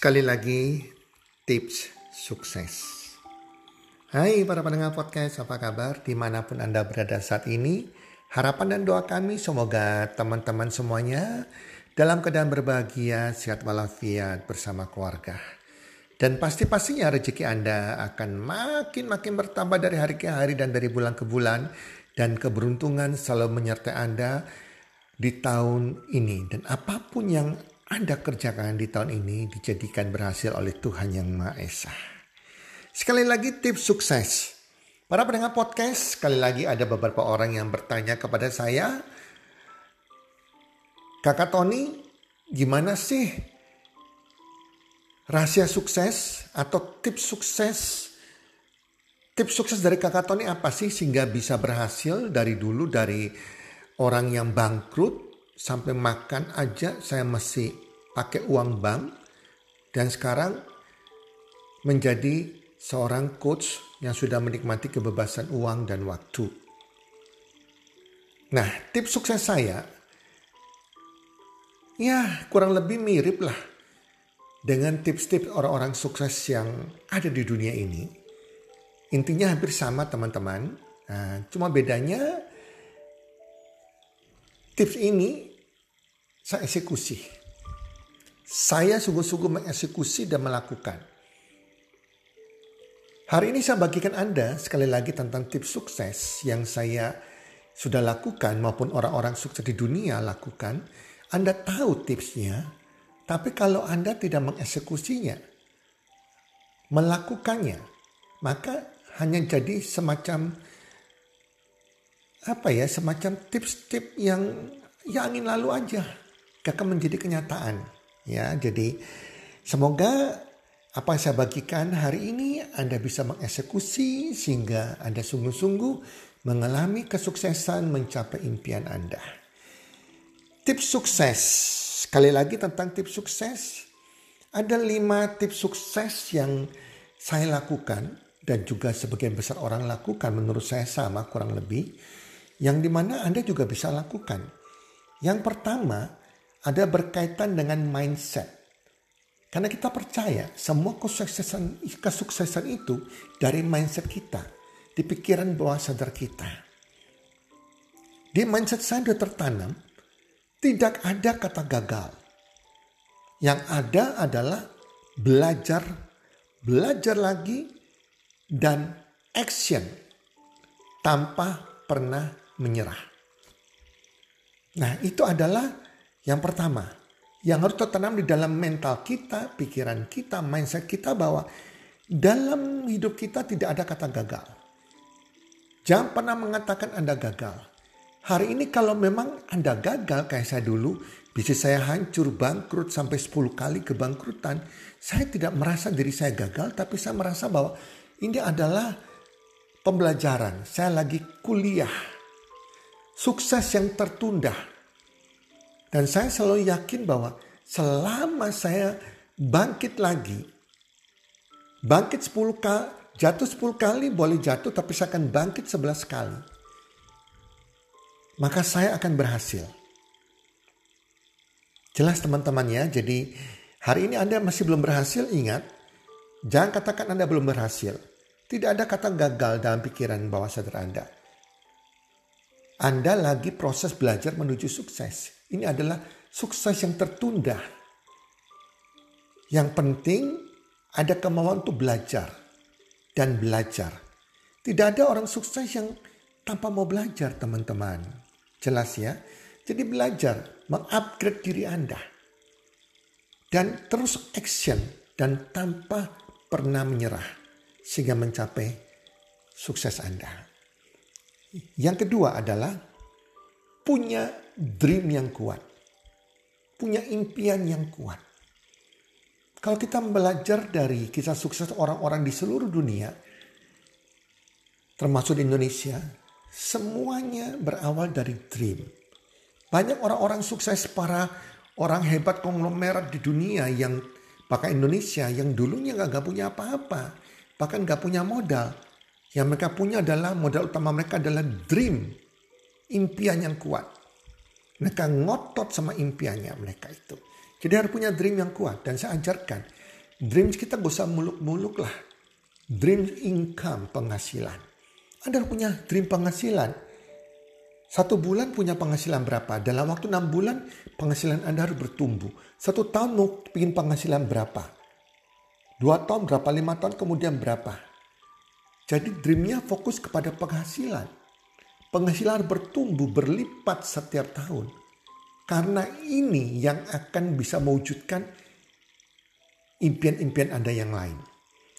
Sekali lagi tips sukses. Hai para pendengar podcast, apa kabar? Di mana pun Anda berada saat ini, harapan dan doa kami semoga teman-teman semuanya dalam keadaan berbahagia, sehat walafiat bersama keluarga. Dan pasti-pastinya rezeki Anda akan makin-makin bertambah dari hari ke hari dan dari bulan ke bulan. Dan keberuntungan selalu menyertai Anda di tahun ini. Dan apa pun yang anda kerjakan di tahun ini dijadikan berhasil oleh Tuhan Yang Maha Esa. Sekali lagi tips sukses. Para pendengar podcast, sekali lagi ada beberapa orang yang bertanya kepada saya, Kakak Tony, gimana sih rahasia sukses atau tips sukses? Tips sukses dari Kakak Tony apa sih sehingga bisa berhasil dari dulu dari orang yang bangkrut sampai makan aja saya masih pakai uang bank dan sekarang menjadi seorang coach yang sudah menikmati kebebasan uang dan waktu. Nah, tips sukses saya ya kurang lebih mirip lah dengan tips-tips orang-orang sukses yang ada di dunia ini. Intinya hampir sama teman-teman. Nah, cuma bedanya tips ini saya eksekusi. Saya sungguh-sungguh mengeksekusi dan melakukan. Hari ini saya bagikan Anda sekali lagi tentang tips sukses yang saya sudah lakukan maupun orang-orang sukses di dunia lakukan. Anda tahu tipsnya, tapi kalau Anda tidak mengeksekusinya, melakukannya, maka hanya jadi semacam apa ya, semacam tips-tips yang ya angin lalu aja akan menjadi kenyataan. Ya, jadi semoga apa yang saya bagikan hari ini Anda bisa mengeksekusi sehingga Anda sungguh-sungguh mengalami kesuksesan mencapai impian Anda. Tips sukses. Sekali lagi tentang tips sukses. Ada lima tips sukses yang saya lakukan dan juga sebagian besar orang lakukan menurut saya sama kurang lebih. Yang di mana Anda juga bisa lakukan. Yang pertama, ada berkaitan dengan mindset. Karena kita percaya semua kesuksesan, kesuksesan itu dari mindset kita. Di pikiran bawah sadar kita. Di mindset saya sudah tertanam. Tidak ada kata gagal. Yang ada adalah belajar, belajar lagi, dan action tanpa pernah menyerah. Nah itu adalah yang pertama, yang harus tertanam di dalam mental kita, pikiran kita, mindset kita bahwa dalam hidup kita tidak ada kata gagal. Jangan pernah mengatakan Anda gagal. Hari ini kalau memang Anda gagal kayak saya dulu, bisa saya hancur, bangkrut sampai 10 kali kebangkrutan. Saya tidak merasa diri saya gagal, tapi saya merasa bahwa ini adalah pembelajaran. Saya lagi kuliah. Sukses yang tertunda dan saya selalu yakin bahwa selama saya bangkit lagi, bangkit 10 kali, jatuh 10 kali boleh jatuh tapi saya akan bangkit 11 kali. Maka saya akan berhasil. Jelas teman-teman ya, jadi hari ini Anda masih belum berhasil, ingat. Jangan katakan Anda belum berhasil. Tidak ada kata gagal dalam pikiran bawah sadar Anda. Anda lagi proses belajar menuju sukses. Ini adalah sukses yang tertunda. Yang penting ada kemauan untuk belajar dan belajar. Tidak ada orang sukses yang tanpa mau belajar, teman-teman. Jelas ya? Jadi belajar, mengupgrade diri Anda. Dan terus action dan tanpa pernah menyerah sehingga mencapai sukses Anda. Yang kedua adalah punya dream yang kuat. Punya impian yang kuat. Kalau kita belajar dari kisah sukses orang-orang di seluruh dunia, termasuk di Indonesia, semuanya berawal dari dream. Banyak orang-orang sukses para orang hebat konglomerat di dunia yang pakai Indonesia yang dulunya gak, punya apa-apa. Bahkan gak punya modal. Yang mereka punya adalah modal utama mereka adalah dream. Impian yang kuat. Mereka ngotot sama impiannya mereka itu. Jadi harus punya dream yang kuat. Dan saya ajarkan. dreams kita gak usah muluk-muluk lah. Dream income, penghasilan. Anda punya dream penghasilan. Satu bulan punya penghasilan berapa? Dalam waktu enam bulan penghasilan Anda harus bertumbuh. Satu tahun mau bikin penghasilan berapa? Dua tahun berapa? Lima tahun kemudian berapa? Jadi dreamnya fokus kepada penghasilan. Penghasilan bertumbuh berlipat setiap tahun. Karena ini yang akan bisa mewujudkan impian-impian Anda yang lain.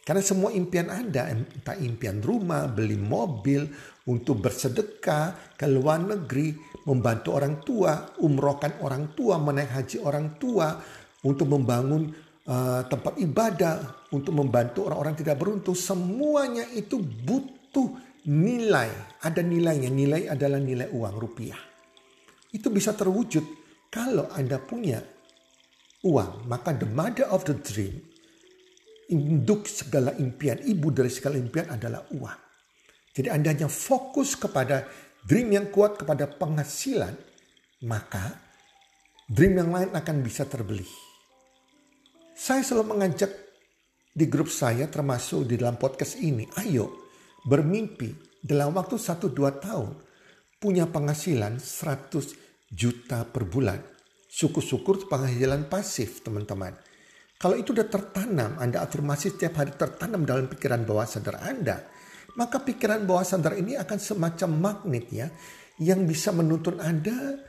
Karena semua impian Anda, entah impian rumah, beli mobil, untuk bersedekah ke luar negeri, membantu orang tua, umrohkan orang tua, menaik haji orang tua, untuk membangun uh, tempat ibadah, untuk membantu orang-orang tidak beruntung, semuanya itu butuh nilai. Ada nilainya, nilai adalah nilai uang rupiah. Itu bisa terwujud kalau Anda punya uang, maka the mother of the dream, induk segala impian, ibu dari segala impian adalah uang. Jadi Anda hanya fokus kepada dream yang kuat kepada penghasilan, maka dream yang lain akan bisa terbeli. Saya selalu mengajak di grup saya termasuk di dalam podcast ini, ayo bermimpi dalam waktu 1-2 tahun punya penghasilan 100 juta per bulan. Syukur-syukur penghasilan pasif teman-teman. Kalau itu sudah tertanam, Anda afirmasi setiap hari tertanam dalam pikiran bawah sadar Anda, maka pikiran bawah sadar ini akan semacam magnet ya, yang bisa menuntun Anda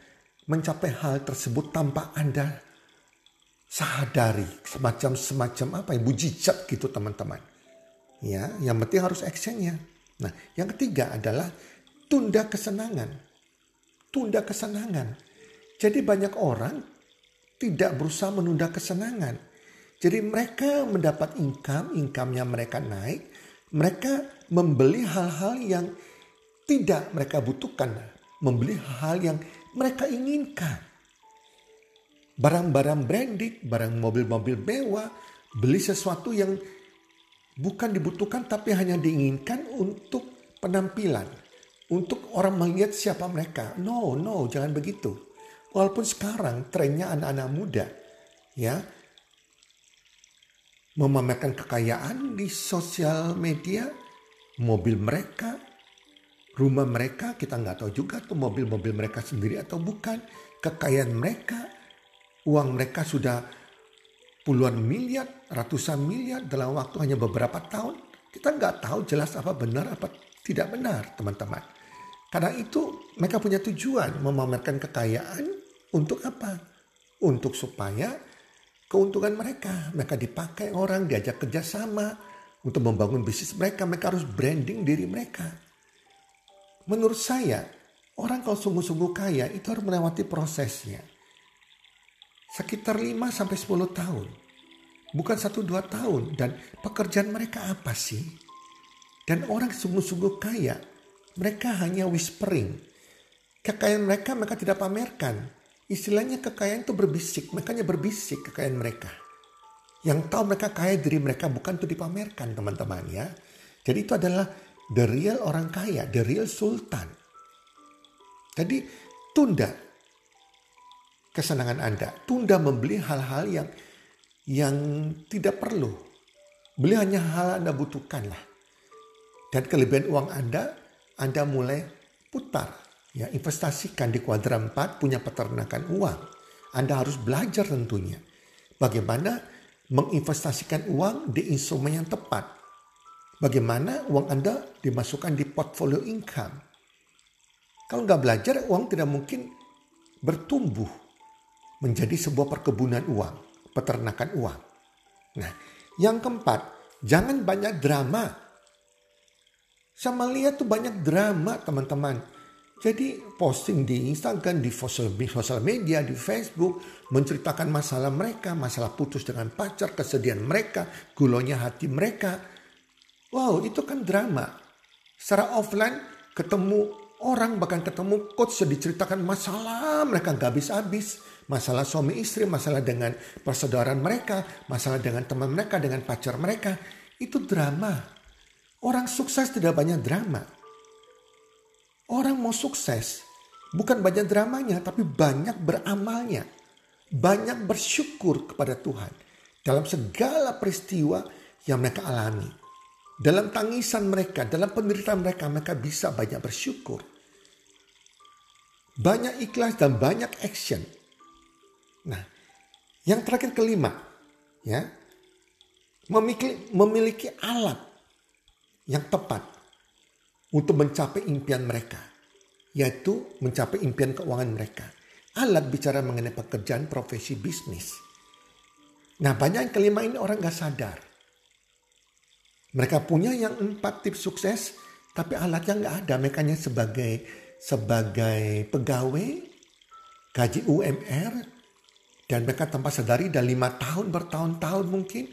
mencapai hal tersebut tanpa Anda sadari. Semacam semacam apa ya, mujizat gitu teman-teman. Ya, yang penting harus actionnya. Nah, yang ketiga adalah tunda kesenangan tunda kesenangan. Jadi banyak orang tidak berusaha menunda kesenangan. Jadi mereka mendapat income, income-nya mereka naik. Mereka membeli hal-hal yang tidak mereka butuhkan. Membeli hal yang mereka inginkan. Barang-barang branded, barang mobil-mobil mewah, beli sesuatu yang bukan dibutuhkan tapi hanya diinginkan untuk penampilan untuk orang melihat siapa mereka. No, no, jangan begitu. Walaupun sekarang trennya anak-anak muda ya memamerkan kekayaan di sosial media, mobil mereka, rumah mereka, kita nggak tahu juga tuh mobil-mobil mereka sendiri atau bukan, kekayaan mereka, uang mereka sudah puluhan miliar, ratusan miliar dalam waktu hanya beberapa tahun. Kita nggak tahu jelas apa benar apa tidak benar teman-teman. Karena itu mereka punya tujuan memamerkan kekayaan untuk apa? Untuk supaya keuntungan mereka, mereka dipakai orang, diajak kerjasama untuk membangun bisnis mereka, mereka harus branding diri mereka. Menurut saya, orang kalau sungguh-sungguh kaya itu harus melewati prosesnya. Sekitar 5 sampai 10 tahun. Bukan 1-2 tahun. Dan pekerjaan mereka apa sih? Dan orang sungguh-sungguh kaya mereka hanya whispering. Kekayaan mereka mereka tidak pamerkan. Istilahnya kekayaan itu berbisik. Mereka hanya berbisik kekayaan mereka. Yang tahu mereka kaya diri mereka bukan itu dipamerkan teman-teman ya. Jadi itu adalah the real orang kaya, the real sultan. Jadi tunda kesenangan Anda. Tunda membeli hal-hal yang yang tidak perlu. Beli hanya hal Anda butuhkan lah. Dan kelebihan uang Anda anda mulai putar, ya investasikan di kuadran 4 punya peternakan uang. Anda harus belajar tentunya bagaimana menginvestasikan uang di instrumen yang tepat. Bagaimana uang Anda dimasukkan di portfolio income. Kalau nggak belajar, uang tidak mungkin bertumbuh menjadi sebuah perkebunan uang, peternakan uang. Nah, yang keempat, jangan banyak drama saya melihat tuh banyak drama teman-teman. Jadi posting di Instagram, di sosial media, di Facebook, menceritakan masalah mereka, masalah putus dengan pacar, kesedihan mereka, gulonya hati mereka. Wow, itu kan drama. Secara offline ketemu orang, bahkan ketemu coach diceritakan masalah mereka gak habis-habis. Masalah suami istri, masalah dengan persaudaraan mereka, masalah dengan teman mereka, dengan pacar mereka. Itu drama. Orang sukses tidak banyak drama. Orang mau sukses bukan banyak dramanya, tapi banyak beramalnya. Banyak bersyukur kepada Tuhan. dalam segala peristiwa yang mereka alami. Dalam tangisan mereka, dalam penderitaan mereka, mereka bisa banyak bersyukur. Banyak ikhlas dan banyak action. Nah, yang terakhir kelima, ya, memiliki, memiliki alat yang tepat untuk mencapai impian mereka, yaitu mencapai impian keuangan mereka. Alat bicara mengenai pekerjaan profesi bisnis. Nah banyak yang kelima ini orang gak sadar. Mereka punya yang empat tips sukses, tapi alatnya nggak ada. Mereka hanya sebagai sebagai pegawai, gaji UMR, dan mereka tanpa sadari dan lima tahun bertahun-tahun mungkin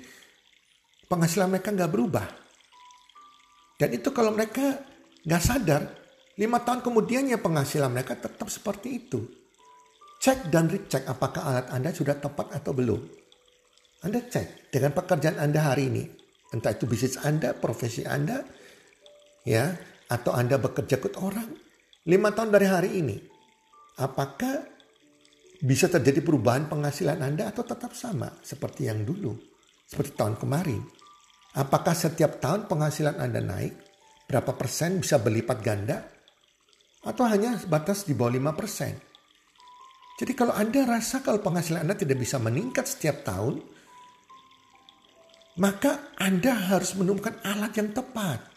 penghasilan mereka nggak berubah. Dan itu kalau mereka nggak sadar, lima tahun kemudian ya penghasilan mereka tetap seperti itu. Cek dan recek apakah alat Anda sudah tepat atau belum. Anda cek dengan pekerjaan Anda hari ini. Entah itu bisnis Anda, profesi Anda, ya, atau Anda bekerja ke orang. Lima tahun dari hari ini, apakah bisa terjadi perubahan penghasilan Anda atau tetap sama seperti yang dulu, seperti tahun kemarin? Apakah setiap tahun penghasilan Anda naik? Berapa persen bisa berlipat ganda? Atau hanya sebatas di bawah 5 persen? Jadi kalau Anda rasa kalau penghasilan Anda tidak bisa meningkat setiap tahun, maka Anda harus menemukan alat yang tepat.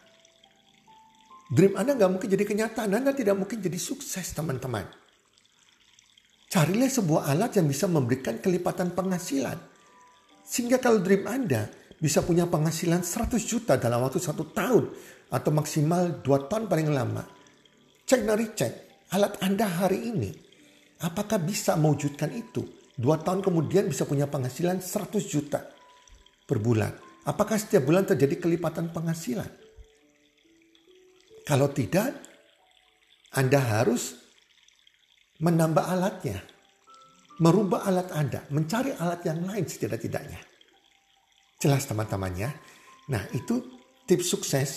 Dream Anda nggak mungkin jadi kenyataan, Anda tidak mungkin jadi sukses teman-teman. Carilah sebuah alat yang bisa memberikan kelipatan penghasilan. Sehingga kalau dream Anda bisa punya penghasilan 100 juta dalam waktu satu tahun atau maksimal 2 tahun paling lama. Cek dari cek alat Anda hari ini Apakah bisa mewujudkan itu? Dua tahun kemudian bisa punya penghasilan 100 juta per bulan. Apakah setiap bulan terjadi kelipatan penghasilan? Kalau tidak, Anda harus menambah alatnya. Merubah alat Anda, mencari alat yang lain setidak-tidaknya. Jelas teman-temannya. Nah itu tips sukses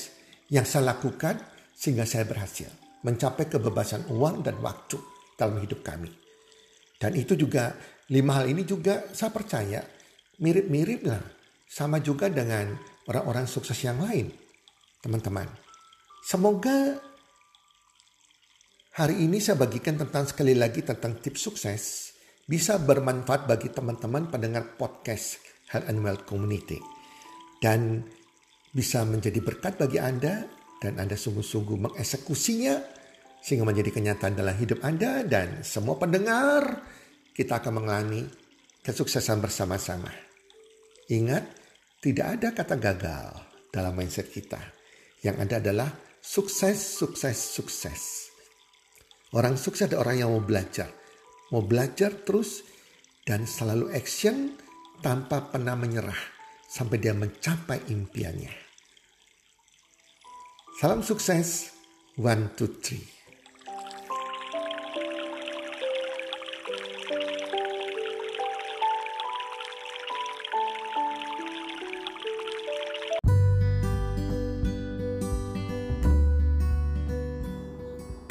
yang saya lakukan sehingga saya berhasil mencapai kebebasan uang dan waktu dalam hidup kami. Dan itu juga lima hal ini juga saya percaya mirip-mirip lah sama juga dengan orang-orang sukses yang lain. Teman-teman, semoga hari ini saya bagikan tentang sekali lagi tentang tips sukses bisa bermanfaat bagi teman-teman pendengar podcast Health and Wealth Community. Dan bisa menjadi berkat bagi Anda dan Anda sungguh-sungguh mengeksekusinya sehingga menjadi kenyataan dalam hidup Anda dan semua pendengar kita akan mengalami kesuksesan bersama-sama. Ingat, tidak ada kata gagal dalam mindset kita. Yang ada adalah sukses, sukses, sukses. Orang sukses adalah orang yang mau belajar. Mau belajar terus dan selalu action tanpa pernah menyerah sampai dia mencapai impiannya. Salam sukses. One, two, three.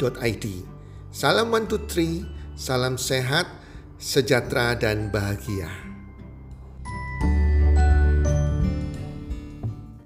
id. Salam one two salam sehat, sejahtera dan bahagia.